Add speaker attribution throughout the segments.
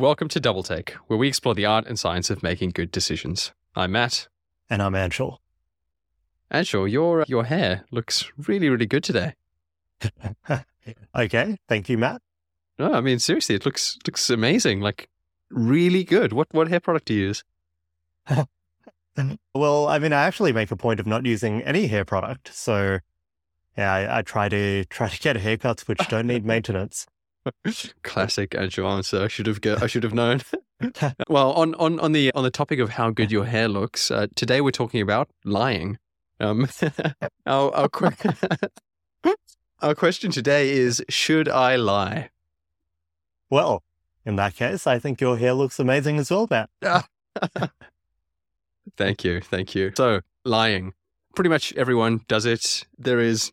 Speaker 1: Welcome to Double Take, where we explore the art and science of making good decisions. I'm Matt.
Speaker 2: And I'm Anshul.
Speaker 1: Anshul, your uh, your hair looks really, really good today.
Speaker 2: okay, thank you, Matt.
Speaker 1: No, I mean seriously, it looks looks amazing. Like really good. What what hair product do you use?
Speaker 2: well, I mean, I actually make a point of not using any hair product. So, yeah, I, I try to try to get haircuts which don't need maintenance.
Speaker 1: Classic answer. I should have I should have known. well, on, on on the on the topic of how good your hair looks, uh, today we're talking about lying. Um, our our, que- our question today is: Should I lie?
Speaker 2: Well, in that case, I think your hair looks amazing as well, Matt.
Speaker 1: thank you, thank you. So, lying. Pretty much everyone does it. There is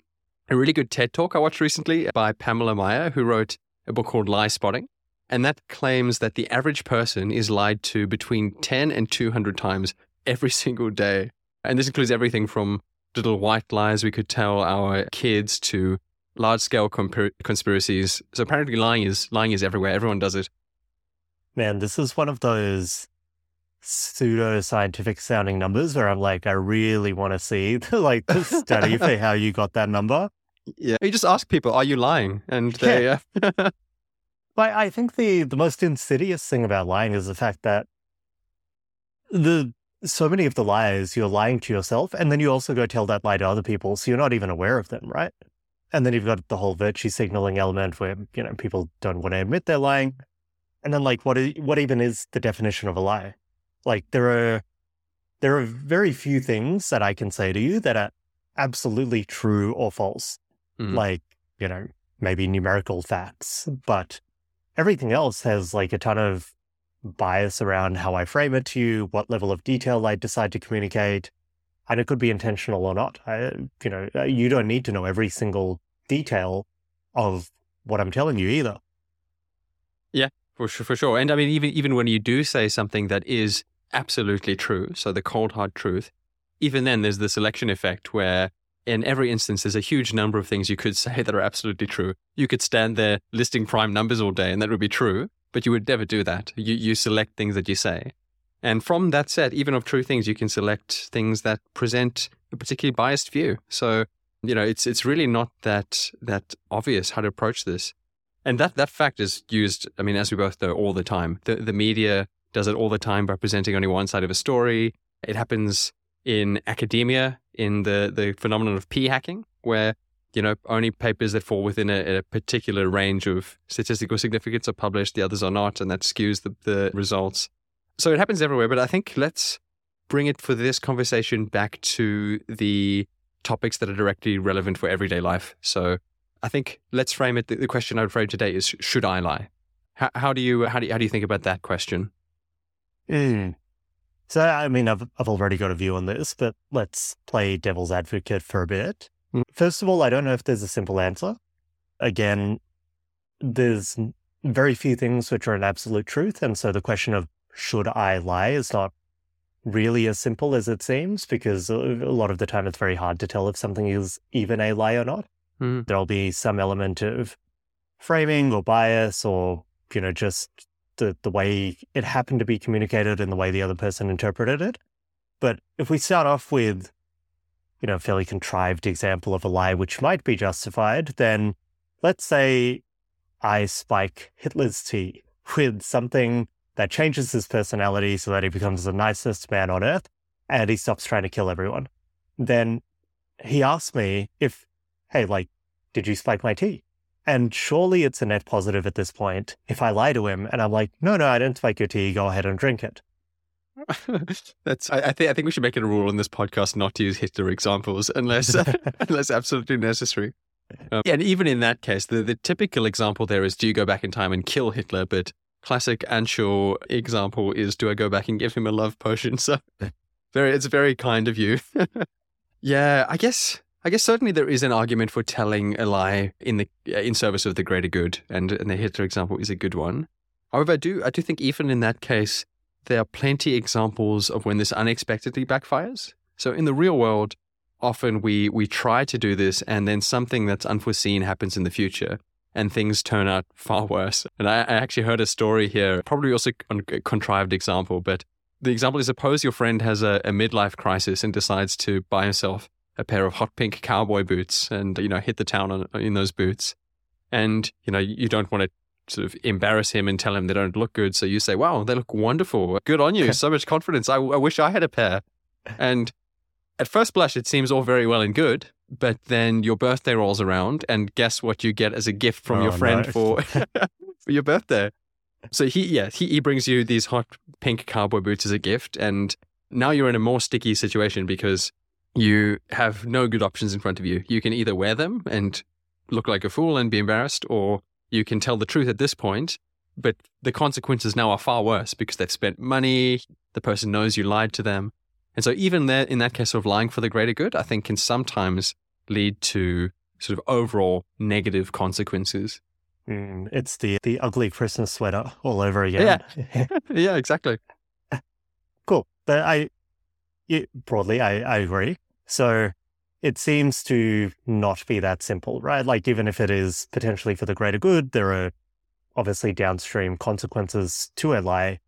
Speaker 1: a really good TED talk I watched recently by Pamela Meyer, who wrote a book called Lie Spotting. And that claims that the average person is lied to between 10 and 200 times every single day. And this includes everything from little white lies we could tell our kids to large scale conspiracies. So apparently lying is lying is everywhere. Everyone does it.
Speaker 2: Man, this is one of those pseudo scientific sounding numbers where I'm like, I really want to see like the study for how you got that number.
Speaker 1: Yeah, you just ask people, "Are you lying?" And they. Yeah. Uh...
Speaker 2: but I think the the most insidious thing about lying is the fact that the so many of the lies you're lying to yourself, and then you also go tell that lie to other people, so you're not even aware of them, right? And then you've got the whole virtue signaling element where you know people don't want to admit they're lying, and then like what is, what even is the definition of a lie? Like there are there are very few things that I can say to you that are absolutely true or false. Mm. Like, you know, maybe numerical facts, but everything else has like a ton of bias around how I frame it to you, what level of detail I decide to communicate, and it could be intentional or not. I, you know, uh, you don't need to know every single detail of what I'm telling you either.
Speaker 1: Yeah, for sure, for sure. And I mean, even even when you do say something that is absolutely true, so the cold hard truth, even then there's the selection effect where in every instance there's a huge number of things you could say that are absolutely true. You could stand there listing prime numbers all day and that would be true, but you would never do that. You you select things that you say. And from that set, even of true things, you can select things that present a particularly biased view. So, you know, it's it's really not that that obvious how to approach this. And that that fact is used, I mean, as we both know, all the time. The the media does it all the time by presenting only one side of a story. It happens in academia in the the phenomenon of p hacking, where you know only papers that fall within a, a, particular range of statistical significance are published, the others are not, and that skews the, the results. So it happens everywhere, but I think let's bring it for this conversation back to the topics that are directly relevant for everyday life. So I think let's frame it. The, the question I would frame today is: Should I lie? How, how, do you how do you, how do you think about that question?
Speaker 2: Mm. So I mean, I've I've already got a view on this, but let's play devil's advocate for a bit. Mm. First of all, I don't know if there's a simple answer. Again, there's very few things which are an absolute truth, and so the question of should I lie is not really as simple as it seems because a lot of the time it's very hard to tell if something is even a lie or not. Mm. There'll be some element of framing or bias or, you know, just the, the way it happened to be communicated and the way the other person interpreted it. But if we start off with, you know, a fairly contrived example of a lie which might be justified, then let's say I spike Hitler's tea with something that changes his personality so that he becomes the nicest man on earth and he stops trying to kill everyone. Then he asks me if, hey, like, did you spike my tea? And surely it's a net positive at this point if I lie to him and I'm like, no, no, I didn't spike your tea. Go ahead and drink it.
Speaker 1: That's. I, I, think. I think we should make it a rule in this podcast not to use Hitler examples unless unless absolutely necessary. Um, yeah, and even in that case, the the typical example there is: do you go back in time and kill Hitler? But classic Anshul example is do I go back and give him a love potion? So very it's very kind of you. yeah, I guess I guess certainly there is an argument for telling a lie in the in service of the greater good, and, and the Hitler example is a good one. However, I do I do think even in that case, there are plenty examples of when this unexpectedly backfires. So in the real world, often we we try to do this, and then something that's unforeseen happens in the future, and things turn out far worse. And I, I actually heard a story here, probably also a contrived example, but the example is suppose your friend has a, a midlife crisis and decides to buy himself a pair of hot pink cowboy boots and, you know, hit the town on, in those boots. And, you know, you don't want to sort of embarrass him and tell him they don't look good. So you say, wow, they look wonderful. Good on you. so much confidence. I, I wish I had a pair. And at first blush, it seems all very well and good. But then your birthday rolls around, and guess what you get as a gift from oh, your friend no. for, for your birthday? So he, yeah, he, he brings you these hot pink cowboy boots as a gift. And now you're in a more sticky situation because you have no good options in front of you. You can either wear them and look like a fool and be embarrassed, or you can tell the truth at this point, but the consequences now are far worse because they've spent money, the person knows you lied to them. And so even there in that case of lying for the greater good, I think can sometimes lead to sort of overall negative consequences.
Speaker 2: Mm, it's the the ugly Christmas sweater all over again.
Speaker 1: Yeah, yeah, exactly.
Speaker 2: Cool, but I yeah, broadly I, I agree. So it seems to not be that simple, right? Like, even if it is potentially for the greater good, there are obviously downstream consequences to a.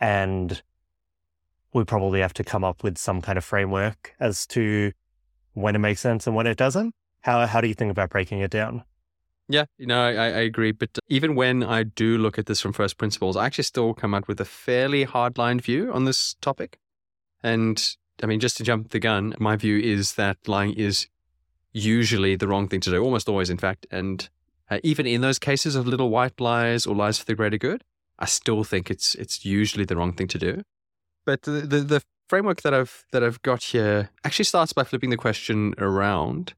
Speaker 2: And we probably have to come up with some kind of framework as to when it makes sense and when it doesn't. How, how do you think about breaking it down?
Speaker 1: Yeah, you know, I, I agree. But even when I do look at this from first principles, I actually still come out with a fairly hardline view on this topic. And I mean, just to jump the gun, my view is that lying is usually the wrong thing to do, almost always, in fact. And uh, even in those cases of little white lies or lies for the greater good, I still think it's it's usually the wrong thing to do. But the, the, the framework that I've that I've got here actually starts by flipping the question around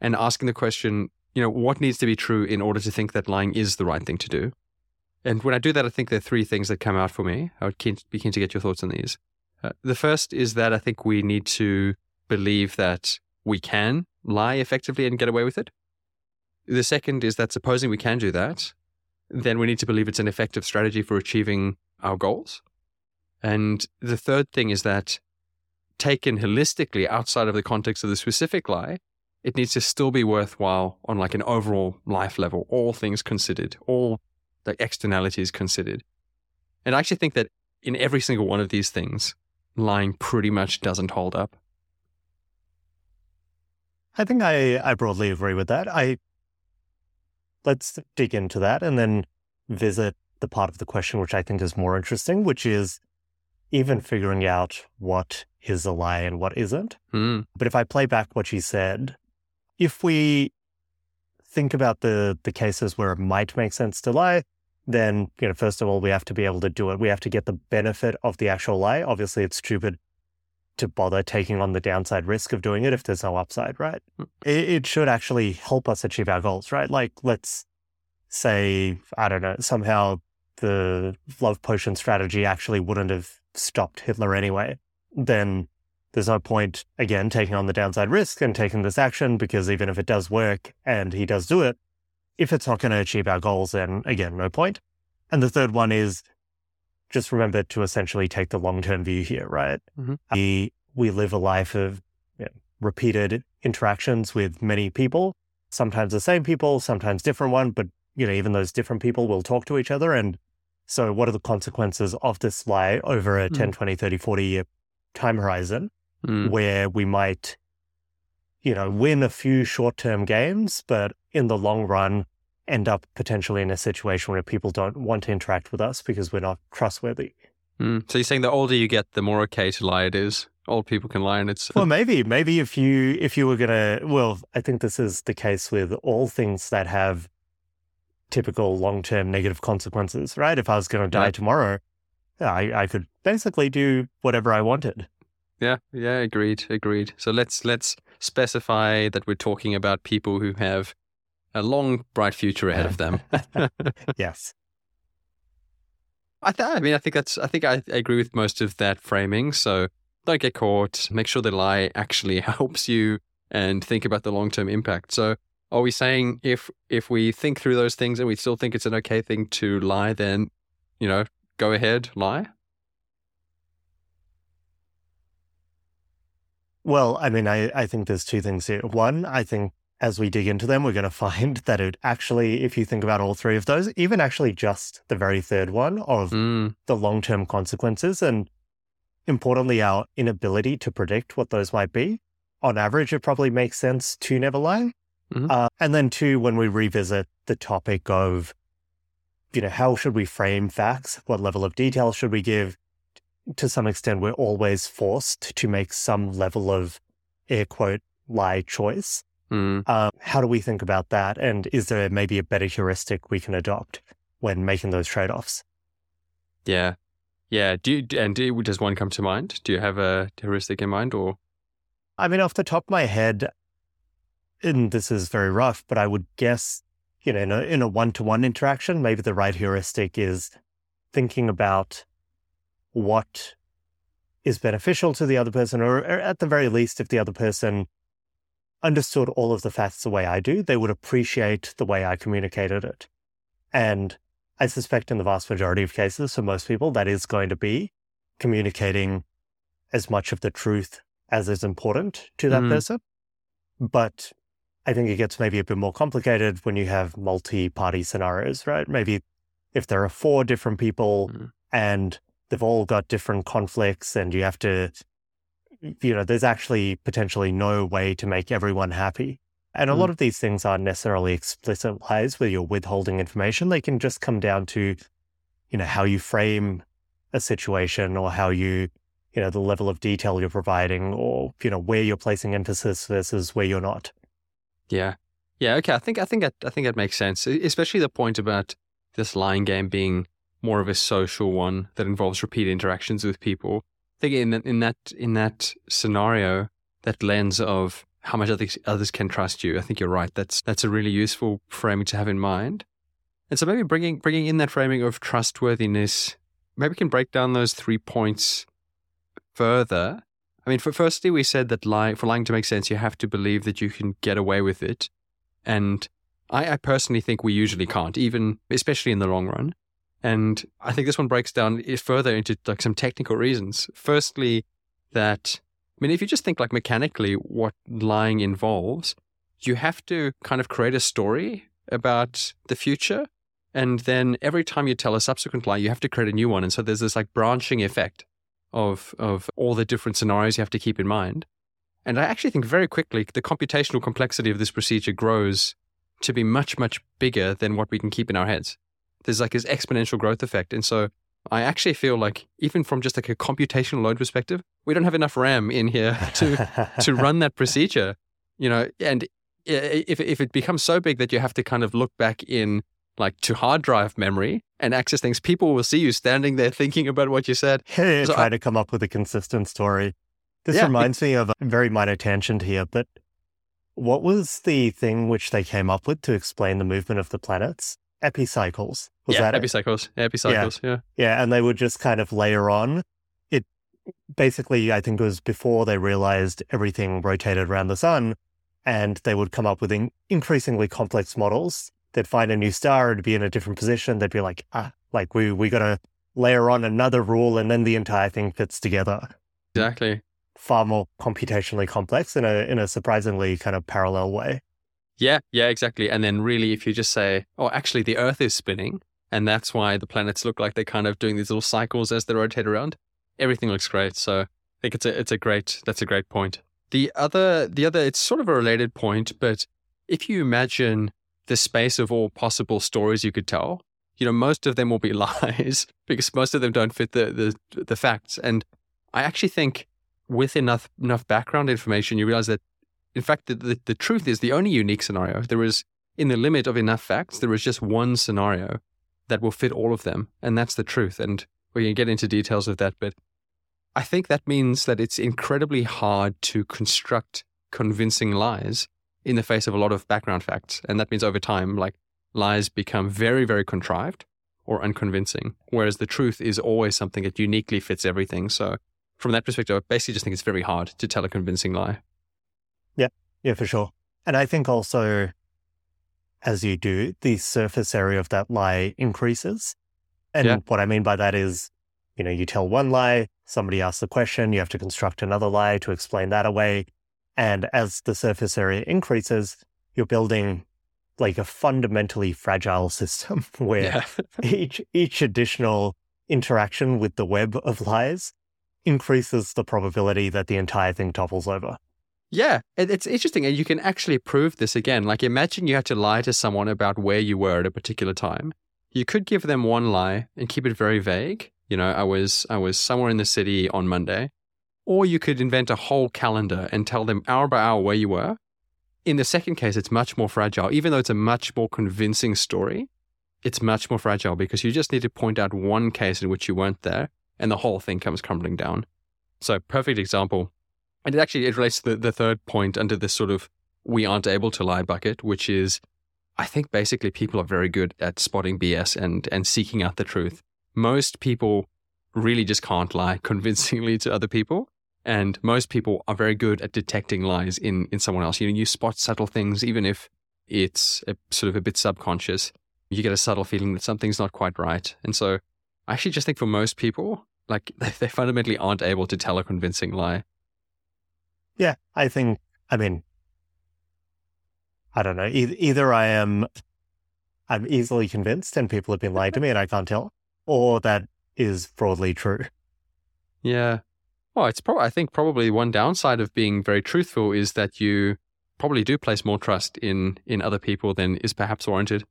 Speaker 1: and asking the question, you know, what needs to be true in order to think that lying is the right thing to do? And when I do that, I think there are three things that come out for me. I would keen, be keen to get your thoughts on these. Uh, the first is that I think we need to believe that we can lie effectively and get away with it. The second is that supposing we can do that, then we need to believe it's an effective strategy for achieving our goals. And the third thing is that taken holistically outside of the context of the specific lie, it needs to still be worthwhile on like an overall life level, all things considered, all the externalities considered. And I actually think that in every single one of these things, lying pretty much doesn't hold up.
Speaker 2: I think I, I broadly agree with that. I let's dig into that and then visit the part of the question which I think is more interesting, which is even figuring out what is a lie and what isn't.
Speaker 1: Mm.
Speaker 2: But if I play back what she said, if we think about the the cases where it might make sense to lie, then, you know, first of all, we have to be able to do it. We have to get the benefit of the actual lie. Obviously, it's stupid to bother taking on the downside risk of doing it if there's no upside, right? Hmm. It, it should actually help us achieve our goals, right? Like, let's say, I don't know, somehow the love potion strategy actually wouldn't have stopped Hitler anyway. Then there's no point, again, taking on the downside risk and taking this action because even if it does work and he does do it, if it's not going to achieve our goals, then again, no point. And the third one is just remember to essentially take the long term view here, right?
Speaker 1: Mm-hmm.
Speaker 2: We, we live a life of you know, repeated interactions with many people, sometimes the same people, sometimes different one, but you know, even those different people will talk to each other. And so what are the consequences of this lie over a mm. 10, 20, 30, 40 year time horizon mm. where we might, you know, win a few short term games, but in the long run, end up potentially in a situation where people don't want to interact with us because we're not trustworthy.
Speaker 1: Mm. So you're saying the older you get, the more okay to lie it is. Old people can lie, and it's
Speaker 2: well, maybe, maybe if you if you were gonna, well, I think this is the case with all things that have typical long term negative consequences, right? If I was going to die yeah. tomorrow, I I could basically do whatever I wanted.
Speaker 1: Yeah, yeah, agreed, agreed. So let's let's specify that we're talking about people who have a long, bright future ahead of them.
Speaker 2: yes.
Speaker 1: I, th- I mean, I think that's. I think I, I agree with most of that framing. So don't get caught. Make sure the lie actually helps you, and think about the long term impact. So, are we saying if if we think through those things and we still think it's an okay thing to lie, then you know, go ahead, lie?
Speaker 2: Well, I mean, I, I think there's two things here. One, I think as we dig into them, we're going to find that it actually, if you think about all three of those, even actually just the very third one of
Speaker 1: Mm.
Speaker 2: the long term consequences and importantly, our inability to predict what those might be, on average, it probably makes sense to never lie.
Speaker 1: Mhm.
Speaker 2: Uh, and then, two, when we revisit the topic of, you know, how should we frame facts? What level of detail should we give? To some extent, we're always forced to make some level of air quote lie choice.
Speaker 1: Mm.
Speaker 2: Um, how do we think about that? And is there maybe a better heuristic we can adopt when making those trade offs?
Speaker 1: Yeah. Yeah. Do you, and do, does one come to mind? Do you have a heuristic in mind or?
Speaker 2: I mean, off the top of my head, and this is very rough, but I would guess, you know, in a, in a one-to-one interaction, maybe the right heuristic is thinking about what is beneficial to the other person, or, or at the very least, if the other person understood all of the facts the way I do, they would appreciate the way I communicated it. And I suspect in the vast majority of cases, for most people, that is going to be communicating as much of the truth as is important to that
Speaker 1: Mhm.
Speaker 2: person. But I think it gets maybe a bit more complicated when you have multi party scenarios, right? Maybe if there are four different people
Speaker 1: Mhm.
Speaker 2: and they've all got different conflicts and you have to, you know, there's actually potentially no way to make everyone happy. And a
Speaker 1: Mm.
Speaker 2: lot of these things aren't necessarily explicit lies where you're withholding information. They can just come down to, you know, how you frame a situation or how you, you know, the level of detail you're providing or, you know, where you're placing emphasis versus where you're not.
Speaker 1: Yeah. Yeah. Okay. I think, I think that, I think that makes sense, especially the point about this lying game being more of a social one that involves repeated interactions with people. Think in that, in that, in that scenario, that lens of how much others, others can trust you, I think you're right. That's, that's a really useful framing to have in mind. And so maybe bringing, bringing in that framing of trustworthiness, maybe we can break down those three points further. I mean, for firstly, we said that lie, for lying to make sense, you have to believe that you can get away with it. And I, I personally think we usually can't, even especially in the long run. And I think this one breaks down further into like some technical reasons. Firstly, that I mean, if you just think like mechanically what lying involves, you have to kind of create a story about the future. And then every time you tell a subsequent lie, you have to create a new one. And so there's this like branching effect of of all the different scenarios you have to keep in mind. And I actually think very quickly the computational complexity of this procedure grows to be much, much bigger than what we can keep in our heads. There's like this exponential growth effect. And so I actually feel like even from just like a computational load perspective, we don't have enough RAM in here to to run that procedure. You know, and if if it becomes so big that you have to kind of look back in like to hard drive memory and access things, people will see you standing there thinking about what you said.
Speaker 2: Yeah,
Speaker 1: So
Speaker 2: try
Speaker 1: I-
Speaker 2: to come up with a consistent story. This
Speaker 1: Yeah, it-
Speaker 2: reminds me of a very minor tangent here, but what was the thing which they came up with to explain the movement of the planets? Epicycles. Was
Speaker 1: yeah,
Speaker 2: that it?
Speaker 1: epicycles. Epicycles. Yeah.
Speaker 2: Yeah, and they would just kind of layer on. It basically, I think it was before they realized everything rotated around the sun, and they would come up with in- increasingly complex models. They'd find a new star, it'd be in a different position. They'd be like, ah, like we we got to layer on another rule, and then the entire thing fits together.
Speaker 1: Exactly.
Speaker 2: Far more computationally complex in a in a surprisingly kind of parallel way.
Speaker 1: Yeah, yeah, exactly. And then really if you just say, oh, actually the Earth is spinning, and that's why the planets look like they're kind of doing these little cycles as they rotate around, everything looks great. So I think it's a it's a great that's a great point. The other the other it's sort of a related point, but if you imagine the space of all possible stories you could tell, you know, most of them will be lies because most of them don't fit the the, the facts. And I actually think with enough enough background information, you realize that in fact, the, the, the truth is the only unique scenario. There is, in the limit of enough facts, there is just one scenario that will fit all of them. And that's the truth. And we can get into details of that. But I think that means that it's incredibly hard to construct convincing lies in the face of a lot of background facts. And that means over time, like lies become very, very contrived or unconvincing, whereas the truth is always something that uniquely fits everything. So, from that perspective, I basically just think it's very hard to tell a convincing lie.
Speaker 2: Yeah, Yeah, for sure. And I think also, as you do, the surface area of that lie increases. And
Speaker 1: Yeah.
Speaker 2: what I mean by that is, you know, you tell one lie, somebody asks a question, you have to construct another lie to explain that away. And as the surface area increases, you're building like a fundamentally fragile system where yeah. each each additional interaction with the web of lies increases the probability that the entire thing topples over.
Speaker 1: Yeah, it's interesting. And you can actually prove this again. Like, imagine you had to lie to someone about where you were at a particular time. You could give them one lie and keep it very vague. You know, I was I was somewhere in the city on Monday. Or you could invent a whole calendar and tell them hour by hour where you were. In the second case, it's much more fragile. Even though it's a much more convincing story, it's much more fragile because you just need to point out one case in which you weren't there and the whole thing comes crumbling down. So, perfect example. And it actually it relates to the, the third point under this sort of we aren't able to lie bucket, which is I think basically people are very good at spotting BS and and seeking out the truth. Most people really just can't lie convincingly to other people. And most people are very good at detecting lies in, in someone else. You know, you spot subtle things, even if it's a, sort of a bit subconscious. You get a subtle feeling that something's not quite right. And so I actually just think for most people, like they fundamentally aren't able to tell a convincing lie.
Speaker 2: Yeah, I think, I mean, I don't know. Either, either I am, I'm easily convinced and people have been lying to me and I can't tell, or that is broadly true.
Speaker 1: Yeah. Well, it's probably, I think probably one downside of being very truthful is that you probably do place more trust in, in other people than is perhaps warranted.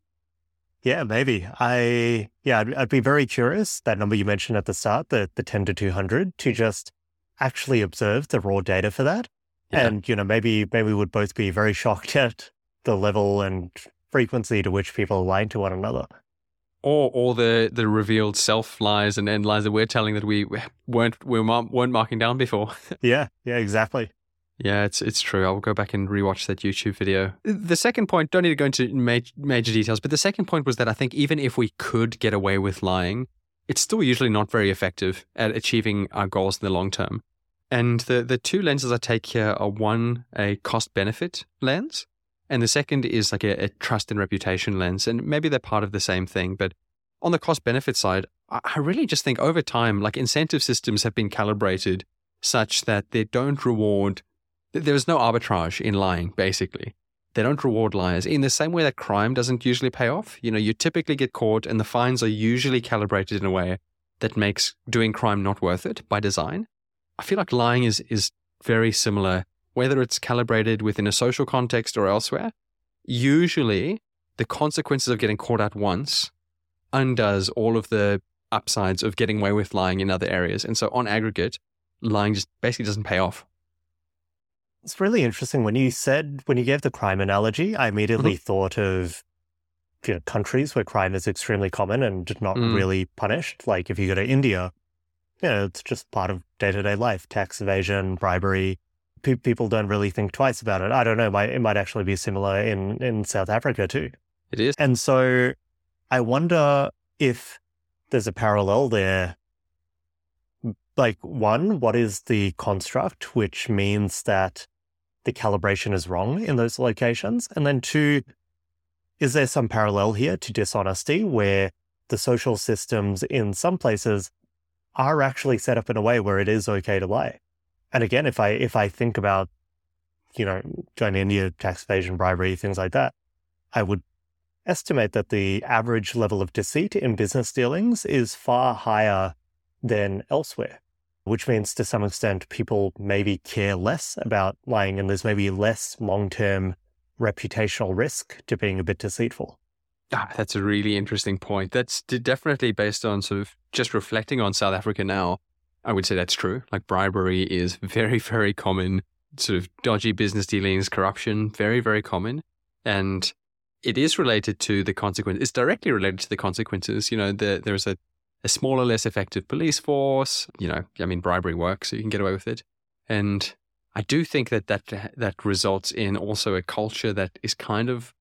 Speaker 2: Yeah, maybe. I yeah, I'd, I'd, be very curious that number you mentioned at the start, the the ten to two hundred, to just actually observe the raw data for that, yeah. and you know maybe maybe we would both be very shocked at the level and frequency to which people lie to one another.
Speaker 1: Or, or the, the revealed self lies and, and lies that we're telling that we weren't we weren't marking down before.
Speaker 2: yeah, yeah, exactly.
Speaker 1: Yeah, it's it's true. I'll go back and rewatch that YouTube video. The second point, don't need to go into major, major details, but the second point was that I think even if we could get away with lying, it's still usually not very effective at achieving our goals in the long term. And the the two lenses I take here are one a cost benefit lens, and the second is like a, a trust and reputation lens. And maybe they're part of the same thing, but on the cost benefit side, I really just think over time, like incentive systems have been calibrated such that they don't reward there is no arbitrage in lying, basically. They don't reward liars in the same way that crime doesn't usually pay off. You know, you typically get caught and the fines are usually calibrated in a way that makes doing crime not worth it by design. I feel like lying is, is very similar, whether it's calibrated within a social context or elsewhere. Usually, the consequences of getting caught out once undoes all of the upsides of getting away with lying in other areas. And so, on aggregate, lying just basically doesn't pay off.
Speaker 2: It's really interesting when you said when you gave the crime analogy, I immediately mm-hmm. thought of you know, countries where crime is extremely common and not mm. really punished. Like if you go to India, you know, it's just part of day to day life, tax evasion, bribery. People don't really think twice about it. I don't know. Might, it might actually be similar in, in South Africa too.
Speaker 1: It is.
Speaker 2: And so I wonder if there's a parallel there. Like, one, what is the construct, which means that the calibration is wrong in those locations? And then two, is there some parallel here to dishonesty where the social systems in some places are actually set up in a way where it is okay to lie? And again, if I if I think about, you know, going to India, tax evasion, bribery, things like that, I would estimate that the average level of deceit in business dealings is far higher than elsewhere which means to some extent people maybe care less about lying and there's maybe less long term reputational risk to being a bit deceitful.
Speaker 1: Ah, that's a really interesting point. That's definitely based on sort of just reflecting on South Africa now. I would say that's true. Like bribery is very, very common. Sort of dodgy business dealings, corruption, very, very common. And it is related to the consequence. It's directly related to the consequences. You know, the, there's a a smaller, less effective police force. You know, I mean, bribery works, so you can get away with it. And I do think that that that results in also a culture that is kind of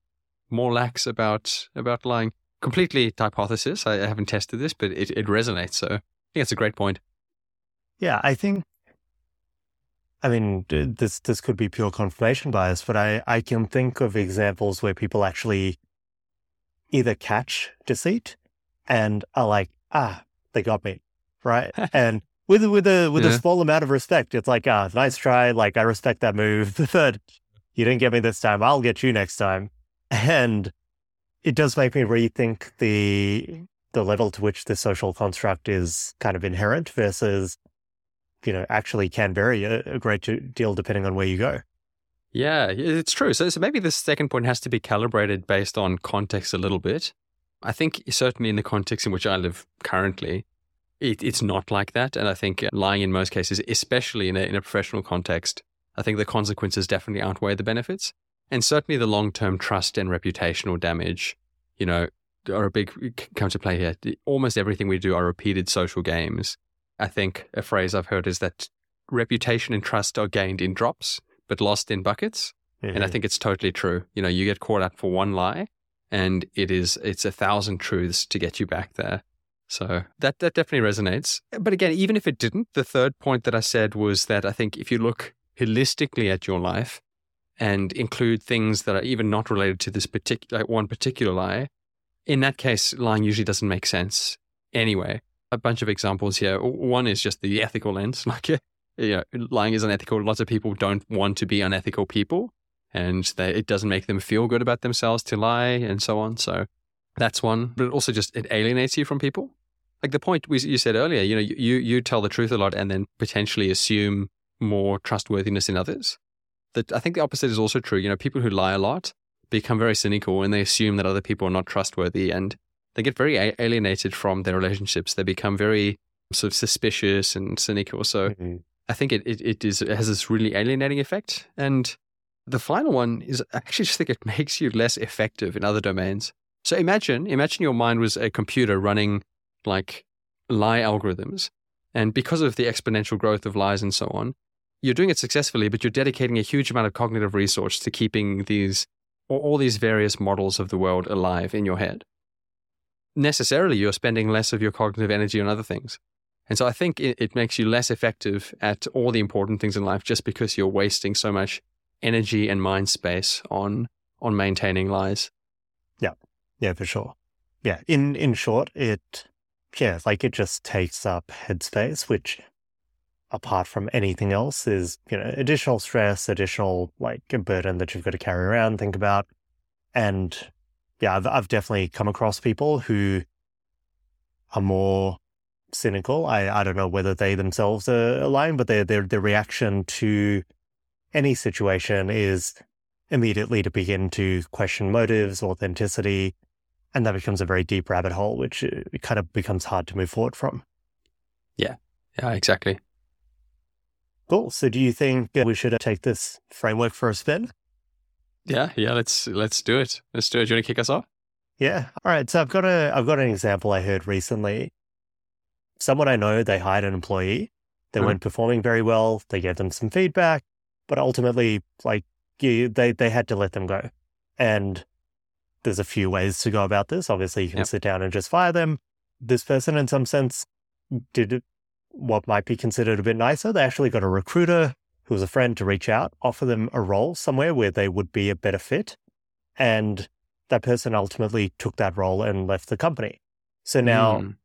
Speaker 1: more lax about about lying. Completely hypothesis. I haven't tested this, but it, it resonates. So I think it's a great point.
Speaker 2: Yeah, I think. I mean, this this could be pure confirmation bias, but I I can think of examples where people actually either catch deceit and are like, ah, they got me, right? and with with a with yeah. a small amount of respect, it's like, ah, nice try. Like I respect that move, but you didn't get me this time, I'll get you next time. And it does make me rethink the the level to which the social construct is kind of inherent versus, you know, actually can vary a, a great deal depending on where you go.
Speaker 1: Yeah, it's true. So, so maybe the second point has to be calibrated based on context a little bit. I think certainly in the context in which I live currently, it, it's not like that. And I think lying in most cases, especially in a, in a professional context, I think the consequences definitely outweigh the benefits. And certainly the long term trust and reputational damage, you know, are a big come to play here. Almost everything we do are repeated social games. I think a phrase I've heard is that reputation and trust are gained in drops, but lost in buckets. Mm-hmm. And I mm-hmm. think it's totally true. You know, you get caught up for one lie and it is, it's a thousand truths to get you back there. So that, that definitely resonates. But again, even if it didn't, the third point that I said was that I think if you look holistically at your life and include things that are even not related to this particular one particular lie, in that case, lying usually doesn't make sense anyway. A bunch of examples here. One is just the ethical lens. Like, you know, lying is unethical. Lots of people don't want to be unethical people, and they, it doesn't make them feel good about themselves to lie, and so on. So that's one. But it also just it alienates you from people. Like the point we, you said earlier, you know, you you tell the truth a lot, and then potentially assume more trustworthiness in others. That I think the opposite is also true. You know, people who lie a lot become very cynical and they assume that other people are not trustworthy and they get very alienated from their relationships. They become very sort of suspicious and cynical. So mm-hmm. I think it, it, it is it has this really alienating effect. And the final one is I actually just think it makes you less effective in other domains. So imagine imagine your mind was a computer running like lie algorithms. And because of the exponential growth of lies and so on, you're doing it successfully, but you're dedicating a huge amount of cognitive resource to keeping these all these various models of the world alive in your head. Necessarily, you're spending less of your cognitive energy on other things. And so I think it, it makes you less effective at all the important things in life just because you're wasting so much energy and mind space on on maintaining lies.
Speaker 2: Yeah. Yeah, for sure. Yeah. In in short, it yeah, like it just takes up headspace, which apart from anything else is, you know, additional stress, additional like burden that you've got to carry around, think about. And yeah, I've, I've definitely come across people who are more cynical. I, I don't know whether they themselves are lying, but their, their, their reaction to any situation is immediately to begin to question motives, authenticity, and that becomes a very deep rabbit hole, which uh, kind of becomes hard to move forward from.
Speaker 1: Yeah, yeah, exactly.
Speaker 2: Cool. So, do you think we should take this framework for a spin?
Speaker 1: Yeah, yeah. Let's let's do it. Let's do it. Do you want to kick us off?
Speaker 2: Yeah. All right. So I've got a I've got an example I heard recently. Someone I know they hired an employee. They mm-hmm. weren't performing very well. They gave them some feedback, but ultimately, like you, they they had to let them go. And there's a few ways to go about this. Obviously, you can yep. sit down and just fire them. This person, in some sense, did what might be considered a bit nicer. They actually got a recruiter who was a friend to reach out, offer them a role somewhere where they would be a better fit. And that person ultimately took that role and left the company. So now, mm.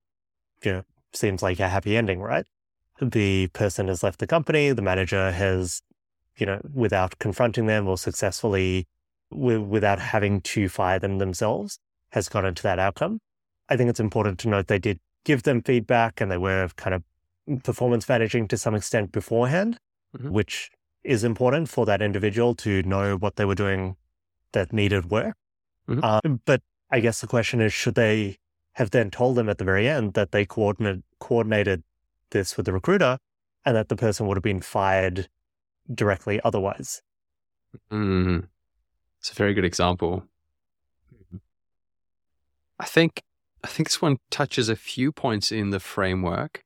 Speaker 2: you know, seems like a happy ending, right? The person has left the company. The manager has, you know, without confronting them or successfully, w- without having to fire them themselves, has gotten to that outcome. I think it's important to note they did give them feedback and they were kind of performance managing to some extent beforehand, mm-hmm. which is important for that individual to know what they were doing that needed work. Mm-hmm. Um, but I guess the question is, should they have then told them at the very end that they coordinated coordinated this with the recruiter and that the person would have been fired directly otherwise?
Speaker 1: Mm. It's a very good example. I think I think this one touches a few points in the framework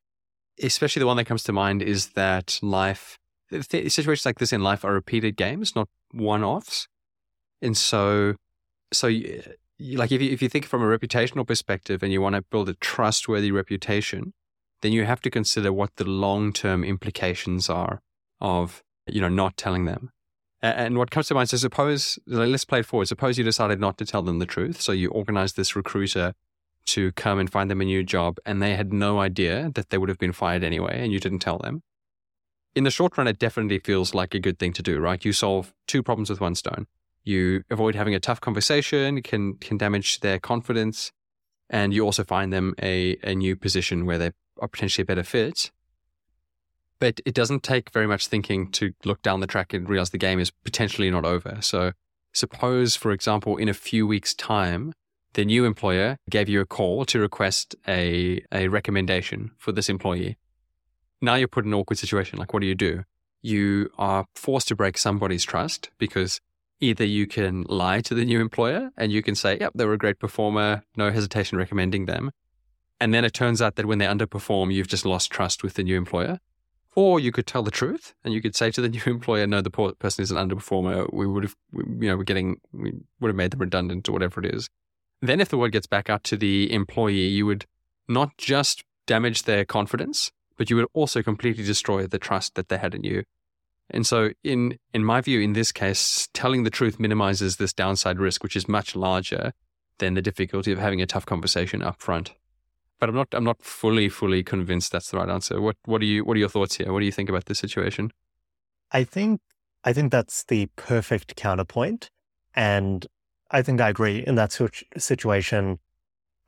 Speaker 1: especially the one that comes to mind is that life th- situations like this in life are repeated games, not one-offs. And so, so you, like if you, if you think from a reputational perspective and you want to build a trustworthy reputation, then you have to consider what the long-term implications are of you know not telling them. And what comes to mind is suppose let's play it forward. Suppose you decided not to tell them the truth, so you organize this recruiter to come and find them a new job and they had no idea that they would have been fired anyway and you didn't tell them. in the short run, it definitely feels like a good thing to do, right? You solve two problems with one stone. You avoid having a tough conversation, can can damage their confidence, and you also find them a, a new position where they are potentially a better fit. But it doesn't take very much thinking to look down the track and realize the game is potentially not over. So suppose, for example, in a few weeks' time, the new employer gave you a call to request a, a recommendation for this employee. Now you're put in an awkward situation. Like, what do you do? You are forced to break somebody's trust because either you can lie to the new employer and you can say, yep, they were a great performer, no hesitation recommending them. And then it turns out that when they underperform, you've just lost trust with the new employer. Or you could tell the truth and you could say to the new employer, no, the person is an underperformer. We would have, you know, we're getting, we would have made them redundant or whatever it is. Then, if the word gets back out to the employee, you would not just damage their confidence, but you would also completely destroy the trust that they had in you. And so, in in my view, in this case, telling the truth minimizes this downside risk, which is much larger than the difficulty of having a tough conversation up front. But I'm not I'm not fully fully convinced that's the right answer. What what are you what are your thoughts here? What do you think about this situation?
Speaker 2: I think I think that's the perfect counterpoint, and I think I agree in that situation.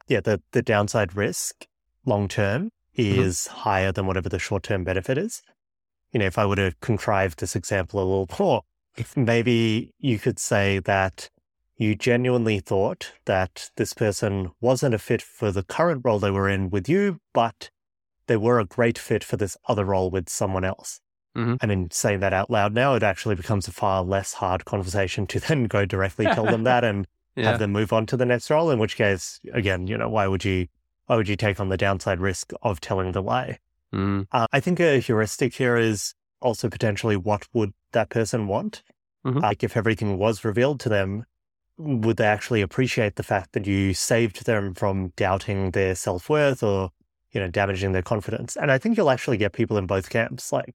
Speaker 2: Yeah, the, the downside risk long term mm-hmm. is mm-hmm. higher than whatever the short term benefit is. You know, if I were to contrive this example a little more, maybe you could say that you genuinely thought that this person wasn't a fit for the current role they were in with you, but they were a great fit for this other role with someone else. Mm-hmm. And in saying that out loud now, it actually becomes a far less hard conversation to then go directly tell them that and yeah. have them move on to the next role. In which case, again, you know, why would you why would you take on the downside risk of telling the lie? Mm. Uh, I think a heuristic here is also potentially what would that person want? Mm-hmm. Like if everything was revealed to them, would they actually appreciate the fact that you saved them from doubting their self worth or you know damaging their confidence? And I think you'll actually get people in both camps. Like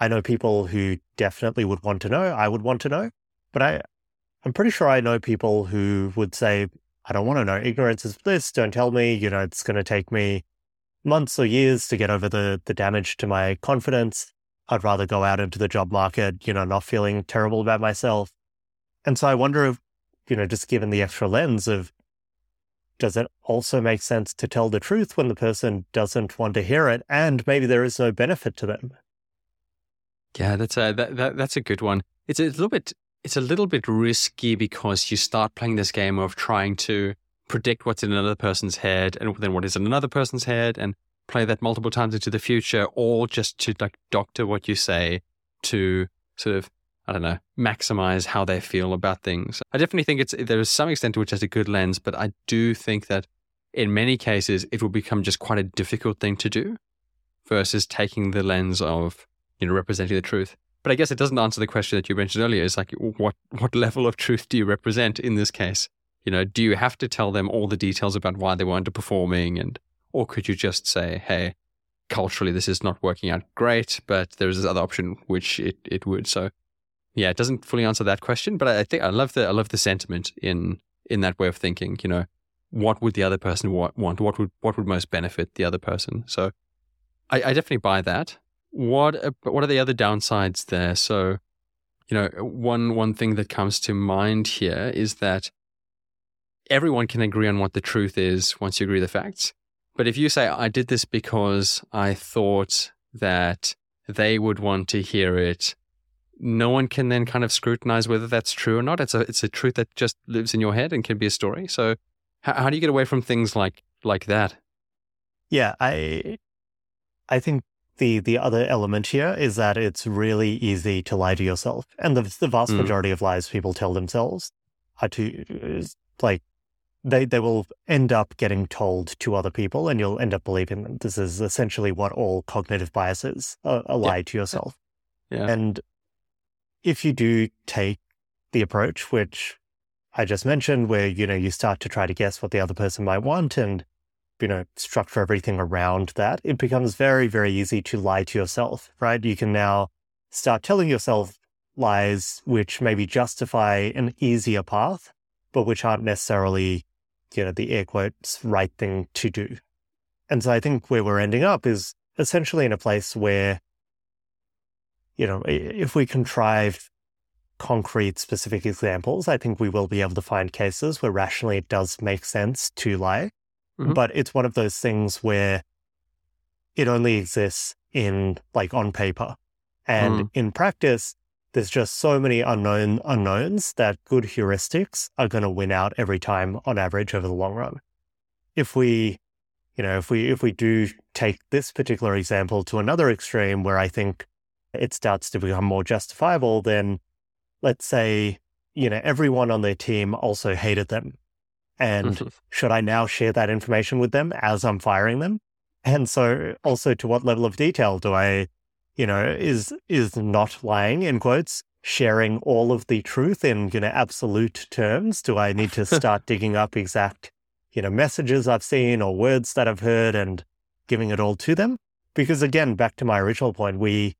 Speaker 2: I know people who definitely would want to know. I would want to know, but I, I'm pretty sure I know people who would say, I don't want to know. Ignorance is bliss. Don't tell me. You know, it's going to take me months or years to get over the the damage to my confidence. I'd rather go out into the job market, you know, not feeling terrible about myself. And so I wonder if, you know, just given the extra lens of, does it also make sense to tell the truth when the person doesn't want to hear it and maybe there is no benefit to them?
Speaker 1: Yeah, that's a that, that, that's a good one. It's a little bit it's a little bit risky because you start playing this game of trying to predict what's in another person's head and then what is in another person's head and play that multiple times into the future, all just to like doctor what you say to sort of I don't know maximize how they feel about things. I definitely think it's there is some extent to which it's a good lens, but I do think that in many cases it will become just quite a difficult thing to do versus taking the lens of you know, representing the truth. But I guess it doesn't answer the question that you mentioned earlier. Is like, what what level of truth do you represent in this case? You know, do you have to tell them all the details about why they were underperforming, and or could you just say, hey, culturally this is not working out great, but there is this other option which it it would. So, yeah, it doesn't fully answer that question. But I think I love the I love the sentiment in in that way of thinking. You know, what would the other person want? What would what would most benefit the other person? So, I, I definitely buy that what what are the other downsides there? So, you know, one one thing that comes to mind here is that everyone can agree on what the truth is once you agree the facts. But if you say I did this because I thought that they would want to hear it, no one can then kind of scrutinize whether that's true or not. It's a it's a truth that just lives in your head and can be a story. So, how, how do you get away from things like like that?
Speaker 2: Yeah, I I think the the other element here is that it's really easy to lie to yourself, and the the vast mm. majority of lies people tell themselves are to like they they will end up getting told to other people, and you'll end up believing them. This is essentially what all cognitive biases are, a lie yeah. to yourself. Yeah. And if you do take the approach which I just mentioned, where you know you start to try to guess what the other person might want, and you know, structure everything around that, it becomes very, very easy to lie to yourself, right? You can now start telling yourself lies which maybe justify an easier path, but which aren't necessarily, you know, the air quotes right thing to do. And so I think where we're ending up is essentially in a place where you know, if we contrive concrete, specific examples, I think we will be able to find cases where rationally it does make sense to lie. Mm-hmm. But it's one of those things where it only exists in like on paper. And mm. in practice, there's just so many unknown unknowns that good heuristics are going to win out every time on average over the long run. If we, you know, if we if we do take this particular example to another extreme where I think it starts to become more justifiable, then let's say, you know, everyone on their team also hated them. And mm-hmm. should I now share that information with them as I'm firing them? And so also to what level of detail do I, you know, is is not lying in quotes, sharing all of the truth in you know absolute terms? Do I need to start digging up exact, you know, messages I've seen or words that I've heard and giving it all to them? Because again, back to my original point, we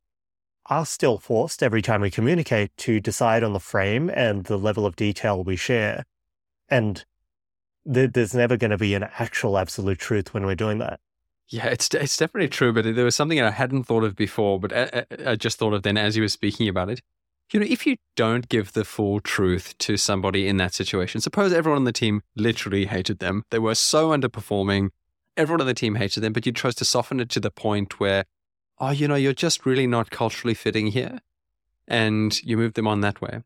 Speaker 2: are still forced every time we communicate to decide on the frame and the level of detail we share. And th- there's never going to be an actual absolute truth when we're doing that.
Speaker 1: Yeah, it's it's definitely true, but there was something I hadn't thought of before, but I, I just thought of then as you were speaking about it. You know, if you don't give the full truth to somebody in that situation, suppose everyone on the team literally hated them. They were so underperforming. Everyone on the team hated them, but you chose to soften it to the point where, oh, you know, you're just really not culturally fitting here. And you move them on that way.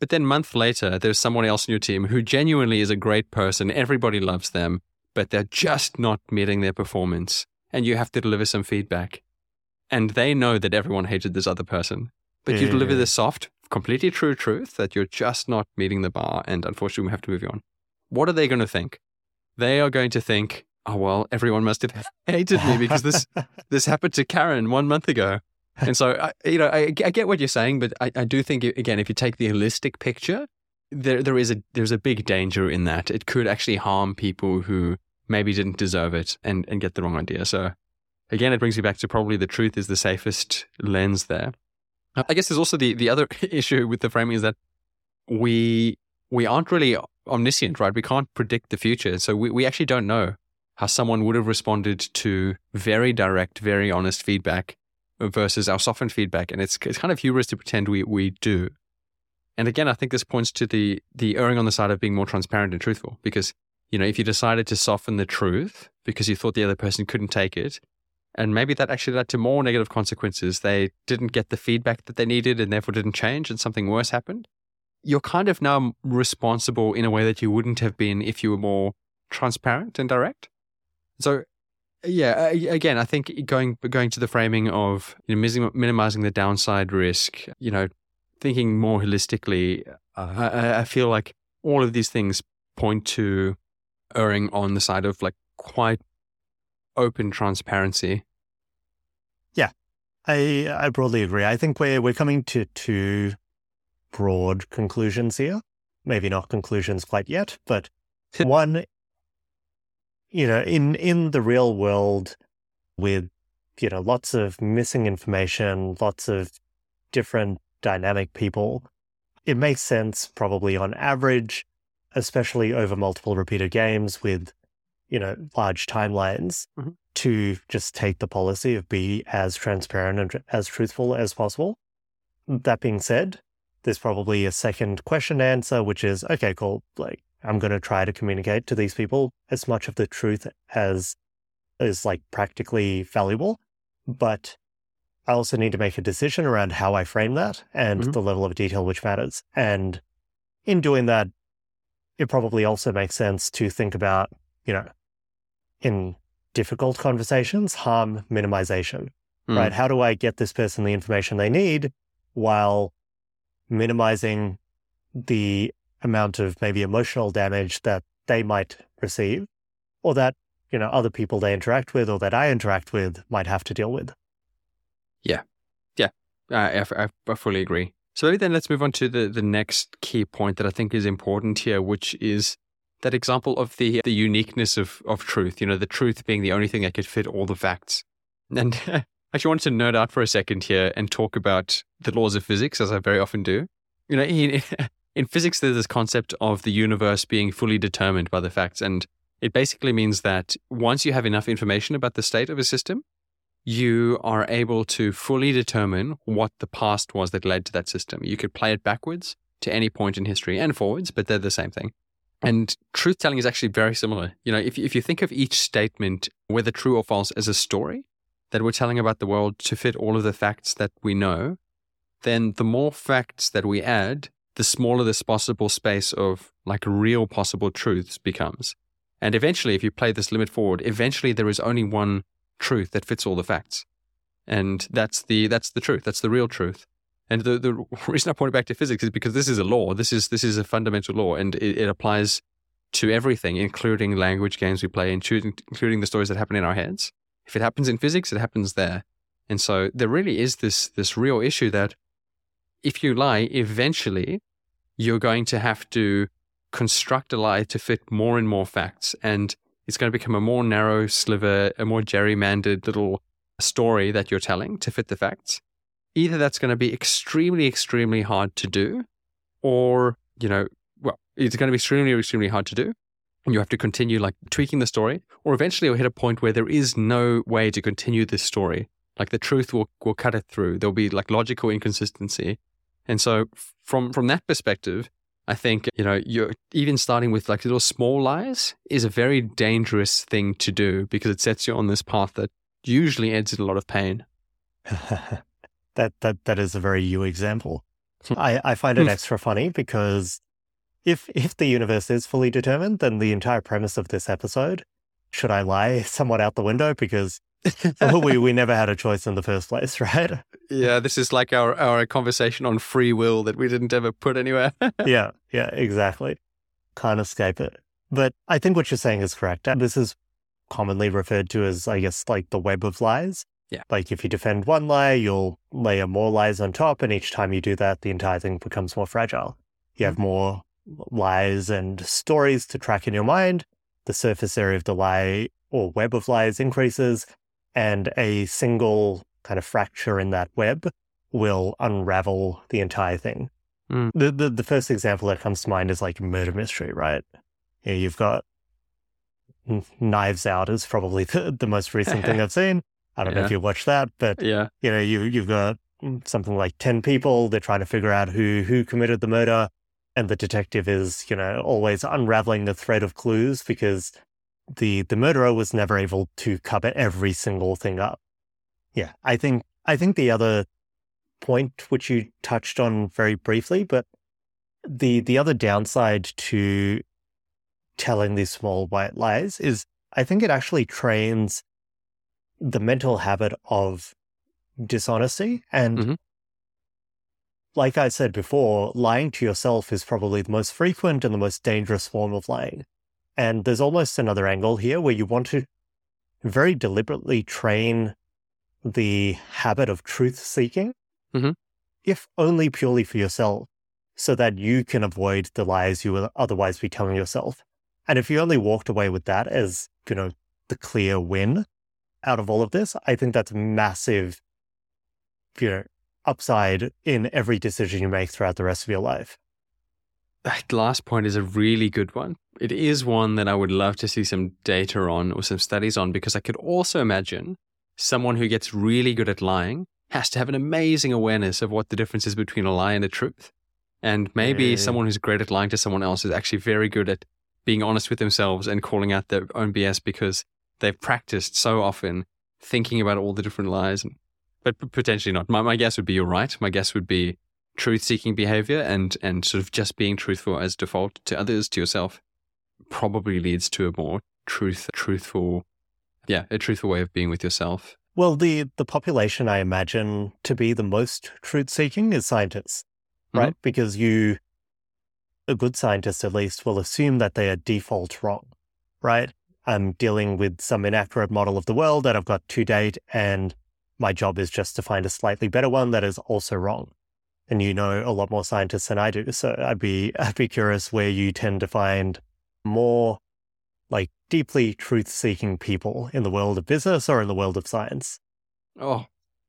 Speaker 1: But then month later, there's someone else in your team who genuinely is a great person. Everybody loves them but they're just not meeting their performance. And you have to deliver some feedback. And they know that everyone hated this other person. But you deliver mm. the soft, completely true truth that you're just not meeting the bar. And unfortunately, we have to move you on. What are they going to think? They are going to think, oh, well, everyone must have hated me because this, this happened to Karen one month ago. And so, I, you know, I, I, get what you're saying, but I, I do think, again, if you take the holistic picture, there there is a there's a big danger in that. It could actually harm people who maybe didn't deserve it and, and get the wrong idea. So again, it brings me back to probably the truth is the safest lens there. Uh, I guess there's also the, the other issue with the framing is that we we aren't really omniscient, right? We can't predict the future. So we, we actually don't know how someone would have responded to very direct, very honest feedback versus our softened feedback. And it's it's kind of humorous to pretend we, we do. And again, I think this points to the the erring on the side of being more transparent and truthful. Because, you know, if you decided to soften the truth because you thought the other person couldn't take it, and maybe that actually led to more negative consequences. They didn't get the feedback that they needed and therefore didn't change, and something worse happened. You're kind of now responsible in a way that you wouldn't have been if you were more transparent and direct. So, yeah, again, I think going going to the framing of you know, minimizing the downside risk, you know, thinking more holistically, uh, I, I feel like all of these things point to erring on the side of like quite open transparency.
Speaker 2: Yeah, I I broadly agree. I think we're we're coming to two broad conclusions here. Maybe not conclusions quite yet, but one, you know, in in the real world, with you know lots of missing information, lots of different dynamic people, it makes sense probably on average, especially over multiple repeated games with, you know, large timelines, mm-hmm. to just take the policy of be as transparent and as truthful as possible. That being said, there's probably a second question answer, which is, okay, cool. Like, I'm going to try to communicate to these people as much of the truth as is like practically valuable. But I also need to make a decision around how I frame that and mm-hmm. the level of detail which matters. And in doing that, it probably also makes sense to think about, you know, in difficult conversations, harm minimization, mm. right? How do I get this person the information they need while minimizing the amount of maybe emotional damage that they might receive or that, you know, other people they interact with or that I interact with might have to deal with?
Speaker 1: Yeah. Yeah. I, I, I fully agree. So then let's move on to the, the next key point that I think is important here, which is that example of the the uniqueness of, of truth, you know, the truth being the only thing that could fit all the facts. And I actually wanted to nerd out for a second here and talk about the laws of physics, as I very often do. You know, in physics, there's this concept of the universe being fully determined by the facts. And it basically means that once you have enough information about the state of a system, you are able to fully determine what the past was that led to that system. You could play it backwards to any point in history and forwards, but they're the same thing. And truth telling is actually very similar. You know, if, if you think of each statement, whether true or false, as a story that we're telling about the world to fit all of the facts that we know, then the more facts that we add, the smaller this possible space of like real possible truths becomes. And eventually, if you play this limit forward, eventually there is only one truth that fits all the facts. And that's the that's the truth. That's the real truth. And the, the reason I point it back to physics is because this is a law. This is this is a fundamental law, and it, it applies to everything, including language games we play, including including the stories that happen in our heads. If it happens in physics, it happens there. And so there really is this this real issue that if you lie, eventually you're going to have to construct a lie to fit more and more facts. And it's going to become a more narrow sliver, a more gerrymandered little story that you're telling to fit the facts. Either that's going to be extremely, extremely hard to do, or, you know, well, it's going to be extremely, extremely hard to do. And you have to continue like tweaking the story, or eventually you'll hit a point where there is no way to continue this story. Like the truth will, will cut it through. There'll be like logical inconsistency. And so from from that perspective, I think, you know, you're even starting with like little small lies is a very dangerous thing to do because it sets you on this path that usually ends in a lot of pain.
Speaker 2: that that that is a very you example. Hmm. I, I find it hmm. extra funny because if if the universe is fully determined, then the entire premise of this episode, should I lie, somewhat out the window because we we never had a choice in the first place, right?
Speaker 1: Yeah, this is like our our conversation on free will that we didn't ever put anywhere.
Speaker 2: yeah, yeah, exactly. Can't escape it. But I think what you're saying is correct. This is commonly referred to as, I guess, like the web of lies.
Speaker 1: Yeah.
Speaker 2: Like if you defend one lie, you'll layer more lies on top, and each time you do that, the entire thing becomes more fragile. You have mm-hmm. more lies and stories to track in your mind. The surface area of the lie or web of lies increases, and a single kind of fracture in that web will unravel the entire thing. Mm. The, the, the first example that comes to mind is like murder mystery, right? Yeah, you've got Knives Out is probably the, the most recent thing I've seen. I don't yeah. know if you watched that, but
Speaker 1: yeah,
Speaker 2: you know, you you've got something like ten people. They're trying to figure out who who committed the murder, and the detective is you know always unraveling the thread of clues because the the murderer was never able to cover every single thing up. Yeah, I think I think the other point which you touched on very briefly, but the the other downside to telling these small white lies is I think it actually trains the mental habit of dishonesty and mm-hmm. like I said before, lying to yourself is probably the most frequent and the most dangerous form of lying. And there's almost another angle here where you want to very deliberately train the habit of truth seeking,
Speaker 1: mm-hmm.
Speaker 2: if only purely for yourself, so that you can avoid the lies you would otherwise be telling yourself. And if you only walked away with that as, you know, the clear win out of all of this, I think that's massive, you know, upside in every decision you make throughout the rest of your life.
Speaker 1: That last point is a really good one it is one that I would love to see some data on or some studies on because I could also imagine someone who gets really good at lying has to have an amazing awareness of what the difference is between a lie and a truth. And maybe someone who's great at lying to someone else is actually very good at being honest with themselves and calling out their own BS because they've practiced so often thinking about all the different lies. But potentially not. My, my guess would be you're right. My guess would be truth seeking behavior and, and sort of just being truthful as default to others, to yourself probably leads to a more truth, truthful, yeah, a truthful way of being with yourself.
Speaker 2: Well, the the population I imagine to be the most truth seeking is scientists, right? Mm-hmm. Because you, a good scientist at least, will assume that they are default wrong, right? I'm dealing with some inaccurate model of the world that I've got to date, and my job is just to find a slightly better one that is also wrong. And you know a lot more scientists than I do, so I'd be I'd be curious where you tend to find more like deeply truth seeking people in the world of business or in the world of science?
Speaker 1: Oh,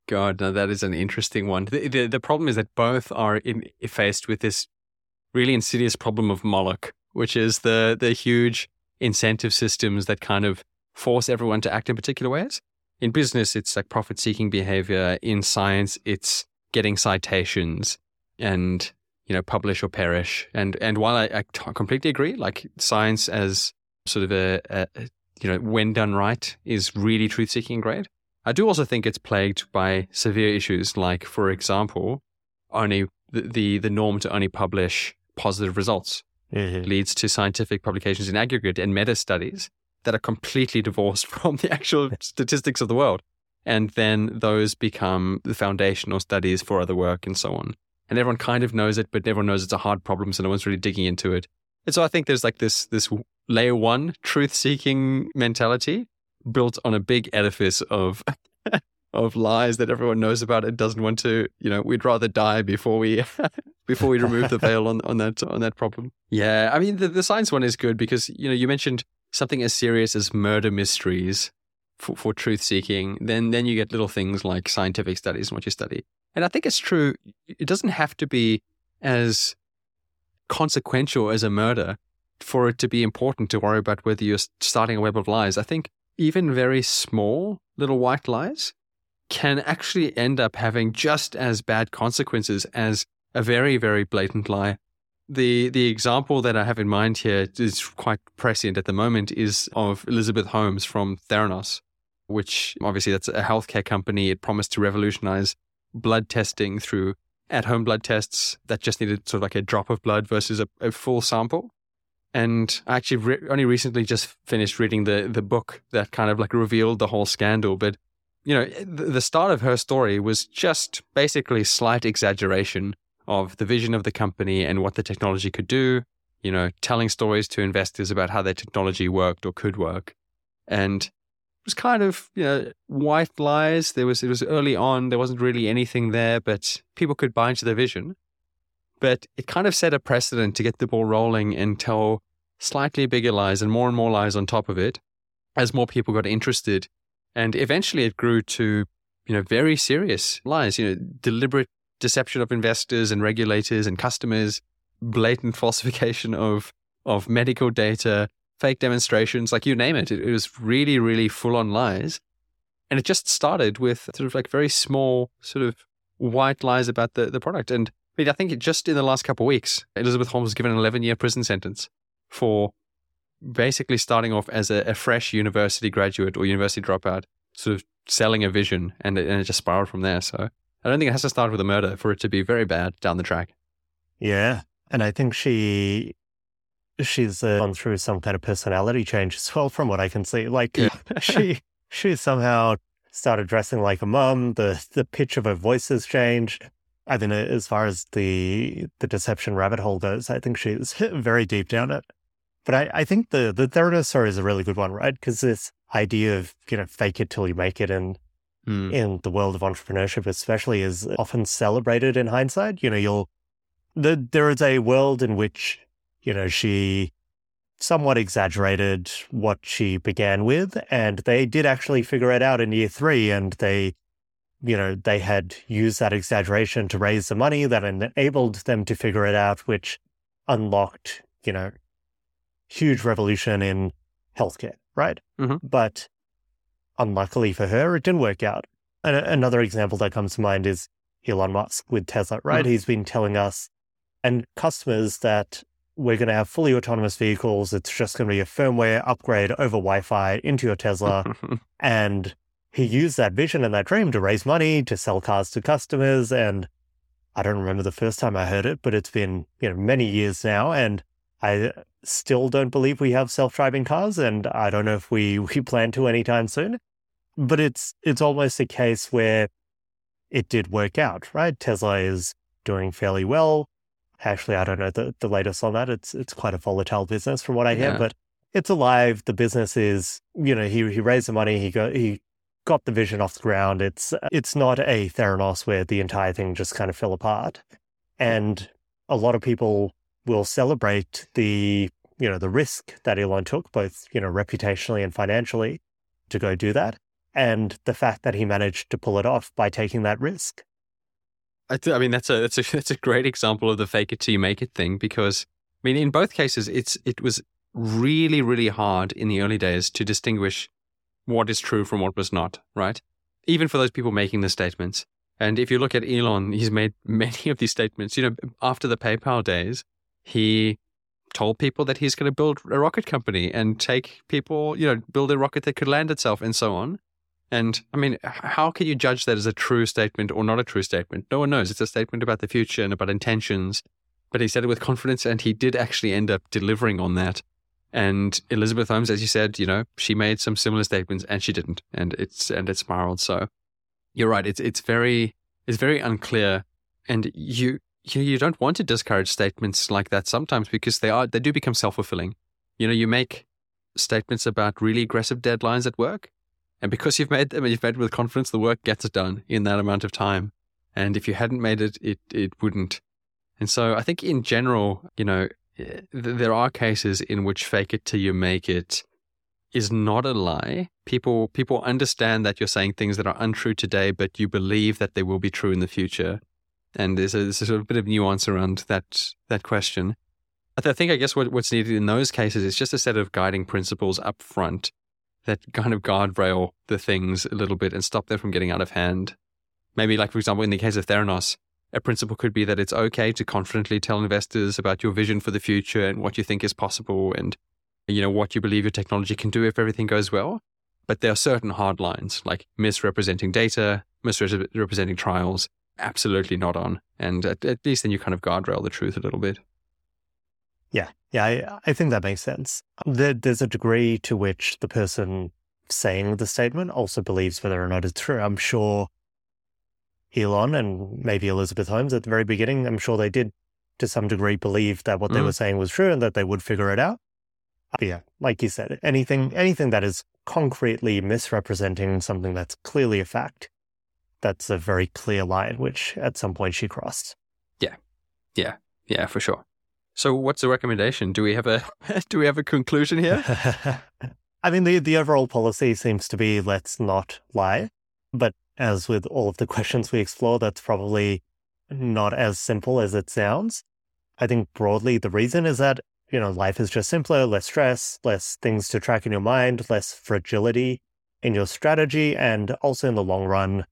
Speaker 1: God, no, that is an interesting one. The, the, the problem is that both are in, faced with this really insidious problem of Moloch, which is the, the huge incentive systems that kind of force everyone to act in particular ways. in business, it's like profit seeking behavior. In science, it's getting citations and, you know, publish or perish. And, and while I, completely agree, like science as sort of a, a, you know, when done right is really truth seeking and great. I do also think it's plagued by severe issues, like, for example, only the, the, the norm to only publish positive results mm-hmm. leads to scientific publications in aggregate and meta studies that are completely divorced from the actual statistics of the world. And then those become the foundational studies for other work and so on. And everyone kind of knows it, but everyone knows it's a hard problem, so no one's really digging into it. And so I think there's like this this layer one truth seeking mentality built on a big edifice of of lies that everyone knows about and doesn't want to, you know, we'd rather die before we before we remove the veil on, on that on that problem. Yeah. I mean the, the science one is good because, you know, you mentioned something as serious as murder mysteries for, for truth seeking, then then you get little things like scientific studies and what you study. And I think it's true, it doesn't have to be as consequential as a murder for it to be important to worry about whether you're starting a web of lies. I think even very small little white lies can actually end up having just as bad consequences as a very, very blatant lie. The the example that I have in mind here is quite prescient at the moment is of Elizabeth Holmes from Theranos, which obviously that's a healthcare company. It promised to revolutionize blood testing through at-home blood tests that just needed sort of like a drop of blood versus a, a full sample. And I actually re- only recently just finished reading the the book that kind of like revealed the whole scandal. But you know, the, start of her story was just basically slight exaggeration of the vision of the company and what the technology could do. You know, telling stories to investors about how their technology worked or could work, and was kind of you know white lies. There was it was early on. There wasn't really anything there, but people could buy into the vision. But it kind of set a precedent to get the ball rolling and tell slightly bigger lies and more and more lies on top of it as more people got interested. And eventually it grew to, you know, very serious lies, you know, deliberate deception of investors and regulators and customers, blatant falsification of, of medical data, fake demonstrations, like you name it. It, it was really, really full on lies. And it just started with sort of like very small, sort of white lies about the, the product. And I mean, I think just in the last couple of weeks, Elizabeth Holmes was given an 11 year prison sentence for basically starting off as a, a, fresh university graduate or university dropout, sort of selling a vision, and it, and it just spiraled from there. So I don't think it has to start with a murder for it to be very bad down the track.
Speaker 2: Yeah. And I think she she's uh, gone through some kind of personality change as well, from what I can see. Like uh, she she somehow started dressing like a mum. The the pitch of her voice has changed. I mean, as far as the the deception rabbit hole goes, I think she's very deep down it. But I, I think the the Theranos story is a really good one, right? Because this idea of you know fake it till you make it, and mm. in the world of entrepreneurship, especially, is often celebrated in hindsight. You know, you'll the, there is a world in which you know she somewhat exaggerated what she began with, and they did actually figure it out in year three, and they you know, they had used that exaggeration to raise the money that enabled them to figure it out, which unlocked, you know, huge revolution in healthcare, right? Mm-hmm. But unluckily for her, it didn't work out. And another example that comes to mind is Elon Musk with Tesla, right? Mm-hmm. He's been telling us and customers that we're going to have fully autonomous vehicles. It's just going to be a firmware upgrade over Wi Fi into your Tesla. and he used that vision and that dream to raise money, to sell cars to customers. And I don't remember the first time I heard it, but it's been, you know, many years now. And I still don't believe we have self-driving cars. And I don't know if we, we plan to anytime soon, but it's, it's almost a case where it did work out, right? Tesla is doing fairly well. Actually, I don't know the, the latest on that. It's, it's quite a volatile business from what I hear, yeah. but it's alive. The business is, you know, he, he raised the money. He got, he got the vision off the ground. It's it's not a Theranos where the entire thing just kind of fell apart. And a lot of people will celebrate the you know the risk that Elon took, both you know reputationally and financially, to go do that, and the fact that he managed to pull it off by taking that risk.
Speaker 1: I, th- I mean that's a that's a that's a great example of the fake it till you make it thing because I mean in both cases it's it was really really hard in the early days to distinguish what is true from what was not, right? Even for those people making the statements. And if you look at Elon, he's made many of these statements. You know, after the PayPal days, he told people that he's going to build a rocket company and take people, you know, build a rocket that could land itself and so on. And I mean, how can you judge that as a true statement or not a true statement? No one knows. It's a statement about the future and about intentions. But he said it with confidence and he did actually end up delivering on that. And Elizabeth Holmes, as you said, you know, she made some similar statements and she didn't. And it's and it spiraled. So you're right. It's it's very it's very unclear. And you you you don't want to discourage statements like that sometimes because they are they do become self fulfilling. You know, you make statements about really aggressive deadlines at work and because you've made them you've made it with confidence, the work gets done in that amount of time. And if you hadn't made it, it, it wouldn't. And so I think in general, you know, eh, there are cases in which fake it till you make it is not a lie. People people understand that you're saying things that are untrue today, but you believe that they will be true in the future. And there's a, there's a sort of bit of nuance around that that question. I think I guess what, what's needed in those cases is just a set of guiding principles up front that kind of guardrail the things a little bit and stop them from getting out of hand. Maybe, like, for example, in the case of Theranos, a principle could be that it's okay to confidently tell investors about your vision for the future and what you think is possible and, you know, what you believe your technology can do if everything goes well. But there are certain hard lines, like misrepresenting data, misrepresenting trials, absolutely not on. And at, at least then you kind of guardrail the truth a little bit.
Speaker 2: Yeah, yeah, I, I think that makes sense. There, there's a degree to which the person saying the statement also believes whether or not it's true. I'm sure Elon and maybe Elizabeth Holmes at the very beginning, I'm sure they did to some degree believe that what mm. they were saying was true and that they would figure it out. But yeah, like you said, anything anything that is concretely misrepresenting something that's clearly a fact, that's a very clear line which at some point she crossed.
Speaker 1: Yeah. Yeah. Yeah, for sure. So, what's the recommendation? Do we have a do we have a conclusion here?
Speaker 2: I mean, the the overall policy seems to be let's not lie, but as with all of the questions we explore, that's probably not as simple as it sounds. I think broadly the reason is that you know life is just simpler, less stress, less things to track in your mind, less fragility in your strategy, and also in the long run,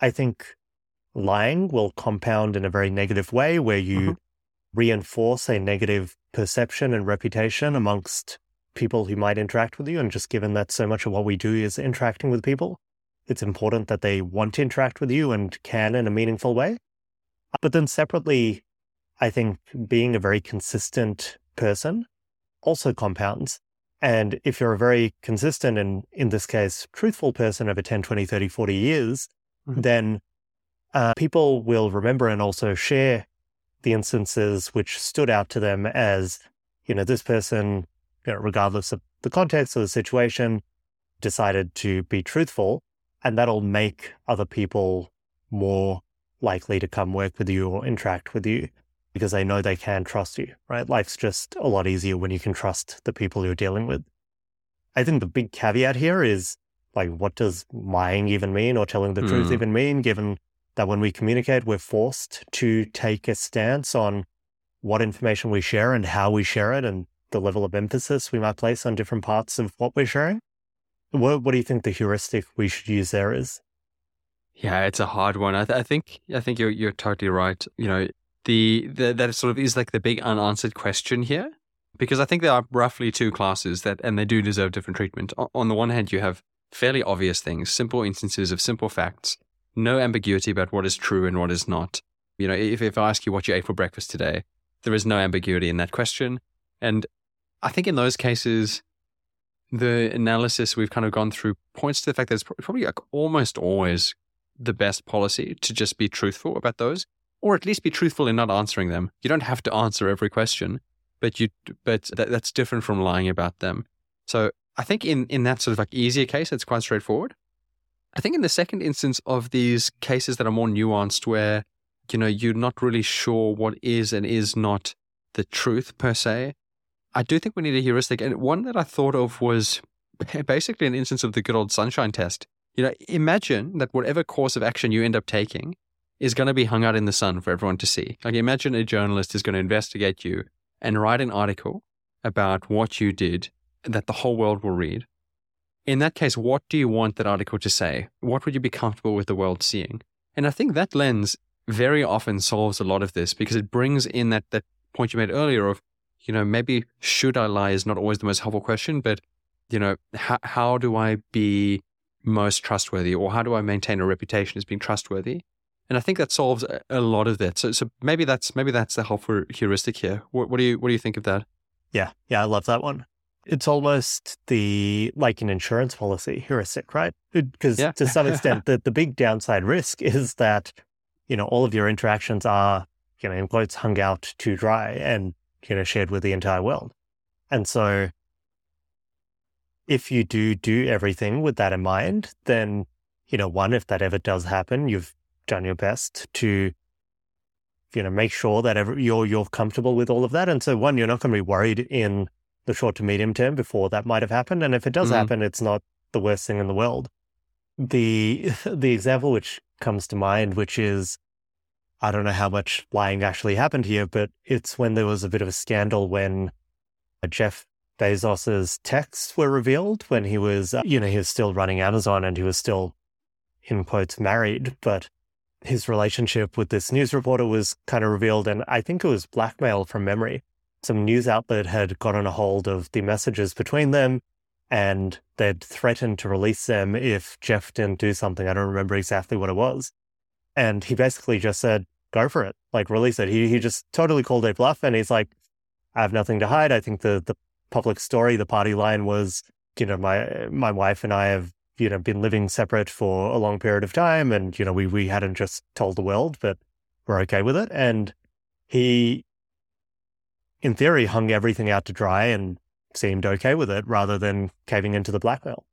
Speaker 2: I think lying will compound in a very negative way where you mm-hmm reinforce a negative perception and reputation amongst people who might interact with you. And just given that so much of what we do is interacting with people, it's important that they want to interact with you and can in a meaningful way. But then separately, I think being a very consistent person also compounds. And if you're a very consistent and, in this case, truthful person over 10, 20, 30, 40 years, mm-hmm. then uh, people will remember and also share the instances which stood out to them as, you know, this person, you know, regardless of the context or the situation, decided to be truthful. And that'll make other people more likely to come work with you or interact with you because they know they can trust you, right? Life's just a lot easier when you can trust the people you're dealing with. I think the big caveat here is like, what does lying even mean or telling the mm. truth hmm. even mean, given that when we communicate, we're forced to take a stance on what information we share and how we share it and the level of emphasis we might place on different parts of what we're sharing. What, what do you think the heuristic we should use there is?
Speaker 1: Yeah, it's a hard one. I, th- I think I think you're you're totally right. You know, the, the that sort of is like the big unanswered question here, because I think there are roughly two classes that, and they do deserve different treatment. On the one hand, you have fairly obvious things, simple instances of simple facts no ambiguity about what is true and what is not. You know, if, if I ask you what you ate for breakfast today, there is no ambiguity in that question. And I think in those cases, the analysis we've kind of gone through points to the fact that it's probably like almost always the best policy to just be truthful about those, or at least be truthful in not answering them. You don't have to answer every question, but you but that, that's different from lying about them. So I think in in that sort of like easier case, it's quite straightforward. I think in the second instance of these cases that are more nuanced, where you know you're not really sure what is and is not the truth per se, I do think we need a heuristic. And one that I thought of was basically an instance of the good old sunshine test. You know, imagine that whatever course of action you end up taking is going to be hung out in the sun for everyone to see. Like, imagine a journalist is going to investigate you and write an article about what you did that the whole world will read. In that case, what do you want that article to say? What would you be comfortable with the world seeing? And I think that lens very often solves a lot of this because it brings in that, that point you made earlier of, you know, maybe should I lie is not always the most helpful question, but, you know, how, how do I be most trustworthy or how do I maintain a reputation as being trustworthy? And I think that solves a lot of that. So, so maybe that's maybe that's the helpful heuristic here. What, what do you what do you think of that?
Speaker 2: Yeah, yeah, I love that one. It's almost the like an insurance policy heuristic, right? Because yeah. to some extent, the, the big downside risk is that you know all of your interactions are you know in quotes hung out to dry and you know shared with the entire world, and so if you do do everything with that in mind, then you know one if that ever does happen, you've done your best to you know make sure that every, you're you're comfortable with all of that and so one you're not going to be worried in the short to medium term before that might have happened and if it does mm. happen it's not the worst thing in the world the the example which comes to mind which is I don't know how much lying actually happened here but it's when there was a bit of a scandal when Jeff Bezos's texts were revealed when he was uh, you know he was still running Amazon and he was still in quotes married but his relationship with this news reporter was kind of revealed, and I think it was blackmail from memory. Some news outlet had gotten a hold of the messages between them, and they'd threatened to release them if Jeff didn't do something. I don't remember exactly what it was. And he basically just said, go for it, like release it. He, he just totally called it bluff, and he's like, I have nothing to hide. I think the, the public story, the party line was, you know, my my wife and I have you know been living separate for a long period of time, and you know we we hadn't just told the world, but we're okay with it. And he, in theory, hung everything out to dry and seemed okay with it, rather than caving into the blackmail.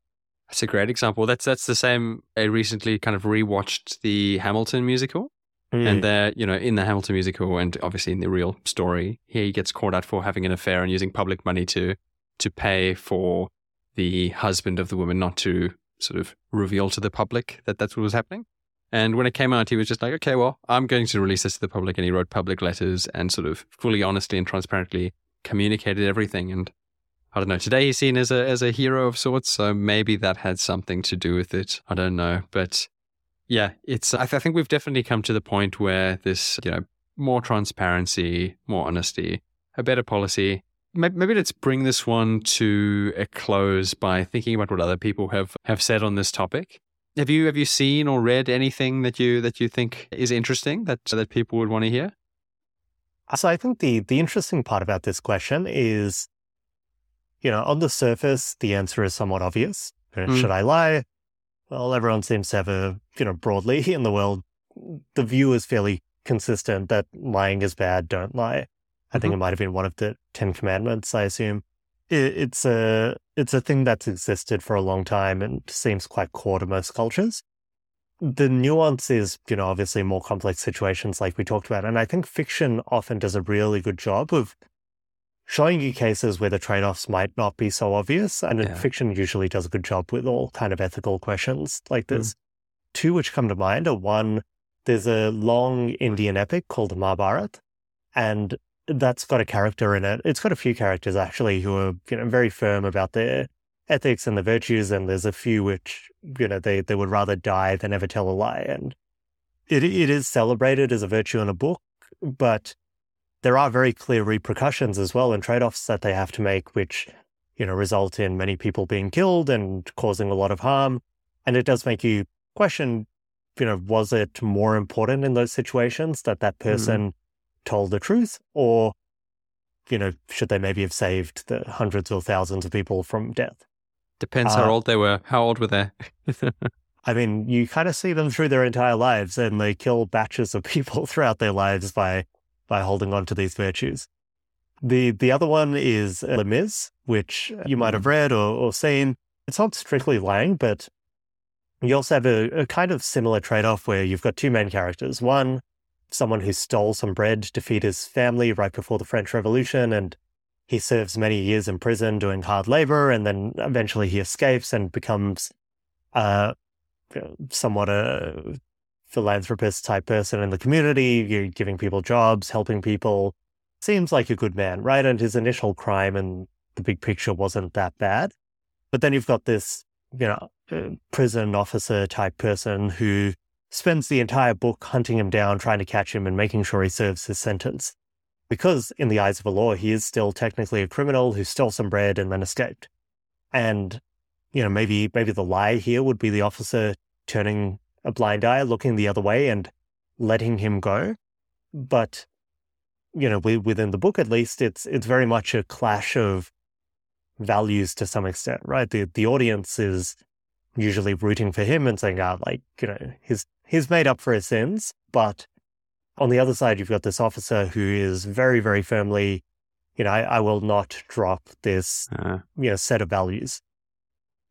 Speaker 1: That's a great example. That's that's the same. I recently kind of rewatched the Hamilton musical. Mm. And there, you know, in the Hamilton musical and obviously in the real story, he gets caught out for having an affair and using public money to to pay for the husband of the woman not to sort of reveal to the public that that's what was happening. And when it came out, he was just like, okay, well, I'm going to release this to the public. And he wrote public letters and sort of fully honestly and transparently communicated everything. And I don't know, today he's seen as a, as a hero of sorts. So maybe that had something to do with it. I don't know. But yeah, it's, I, th- I think we've definitely come to the point where this, you know, more transparency, more honesty, a better policy, maybe let's bring this one to a close by thinking about what other people have, have said on this topic. Have you have you seen or read anything that you that you think is interesting that that people would want to hear?
Speaker 2: So I think the the interesting part about this question is, you know, on the surface, the answer is somewhat obvious. Mm. Should I lie? Well, everyone seems to have a, you know, broadly in the world, the view is fairly consistent that lying is bad, don't lie. I think mm-hmm. it might have been one of the Ten Commandments. I assume it, it's a it's a thing that's existed for a long time and seems quite core to most cultures. The nuance is, you know, obviously more complex situations like we talked about, and I think fiction often does a really good job of showing you cases where the trade-offs might not be so obvious, and yeah. fiction usually does a good job with all kind of ethical questions like this. Mm. Two which come to mind are one, there's a long Indian epic called the Mahabharata, and that's got a character in it. It's got a few characters actually who are you know very firm about their ethics and the virtues, and there's a few which you know they they would rather die than ever tell a lie, and it it is celebrated as a virtue in a book, but there are very clear repercussions as well and trade offs that they have to make, which you know result in many people being killed and causing a lot of harm, and it does make you question, you know, was it more important in those situations that that mm-hmm. person mm told the truth, or you know, should they maybe have saved the hundreds or thousands of people from death?
Speaker 1: Depends uh, how old they were. How old were they?
Speaker 2: I mean, you kind of see them through their entire lives, and they kill batches of people throughout their lives by by holding on to these virtues. The the other one is Les Mis, which you might have mm-hmm. read or, or seen. It's not strictly lying, but you also have a, a kind of similar trade off where you've got two main characters. One someone who stole some bread to feed his family right before the French Revolution. And he serves many years in prison doing hard labor. And then eventually he escapes and becomes uh, somewhat a philanthropist type person in the community, You're giving people jobs, helping people. Seems like a good man, right? And his initial crime and the big picture wasn't that bad. But then you've got this you know, prison officer type person who spends the entire book hunting him down, trying to catch him and making sure he serves his sentence. Because in the eyes of the law, he is still technically a criminal who stole some bread and then escaped. And, you know, maybe maybe the lie here would be the officer turning a blind eye, looking the other way and letting him go. But, you know, within the book at least, it's it's very much a clash of values to some extent, right? The the audience is usually rooting for him and saying, ah, like, you know, he's he's made up for his sins. But on the other side, you've got this officer who is very, very firmly, you know, I, I will not drop this, uh, you know, set of values.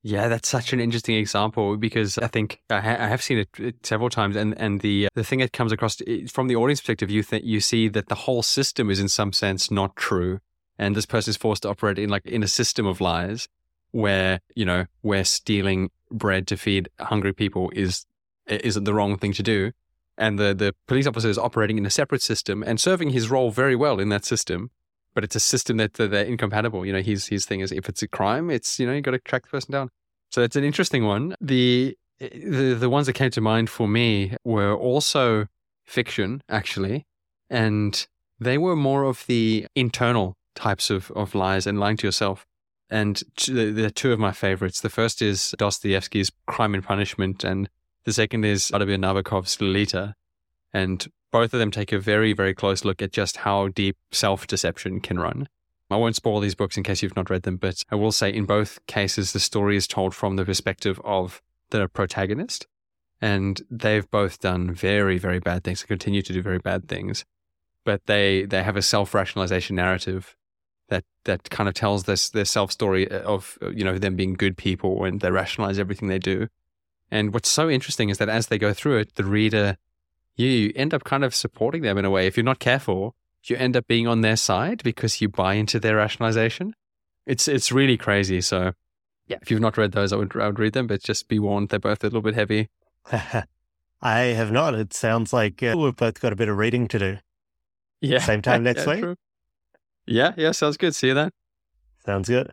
Speaker 1: Yeah, that's such an interesting example because I think I, ha- I have seen it several times, and and the the thing that comes across from the audience perspective, you think you see that the whole system is in some sense not true, and this person is forced to operate in like in a system of lies, where you know where stealing bread to feed hungry people is isn't the wrong thing to do, and the the police officer is operating in a separate system and serving his role very well in that system, but it's a system that, that they're incompatible. You know, his his thing is if it's a crime, it's you know you got to track the person down. So it's an interesting one. The the the ones that came to mind for me were also fiction actually, and they were more of the internal types of, of lies and lying to yourself. And they're two of my favorites. The first is Dostoevsky's Crime and Punishment, and the second is Vladimir Nabokov's Lolita. And both of them take a very, very close look at just how deep self deception can run. I won't spoil these books in case you've not read them, but I will say in both cases, the story is told from the perspective of the protagonist. And they've both done very, very bad things and continue to do very bad things. But they, they have a self rationalization narrative that that kind of tells this their self story of you know them being good people and they rationalize everything they do. And what's so interesting is that as they go through it, the reader you end up kind of supporting them in a way. If you're not careful, you end up being on their side because you buy into their rationalization. It's it's really crazy. So yeah, if you've not read those, I would I would read them, but just be warned they're both a little bit heavy.
Speaker 2: I have not. It sounds like uh, we've both got a bit of reading to do.
Speaker 1: Yeah.
Speaker 2: Same time next yeah, week. True.
Speaker 1: Yeah, yeah, sounds good. See you then.
Speaker 2: Sounds good.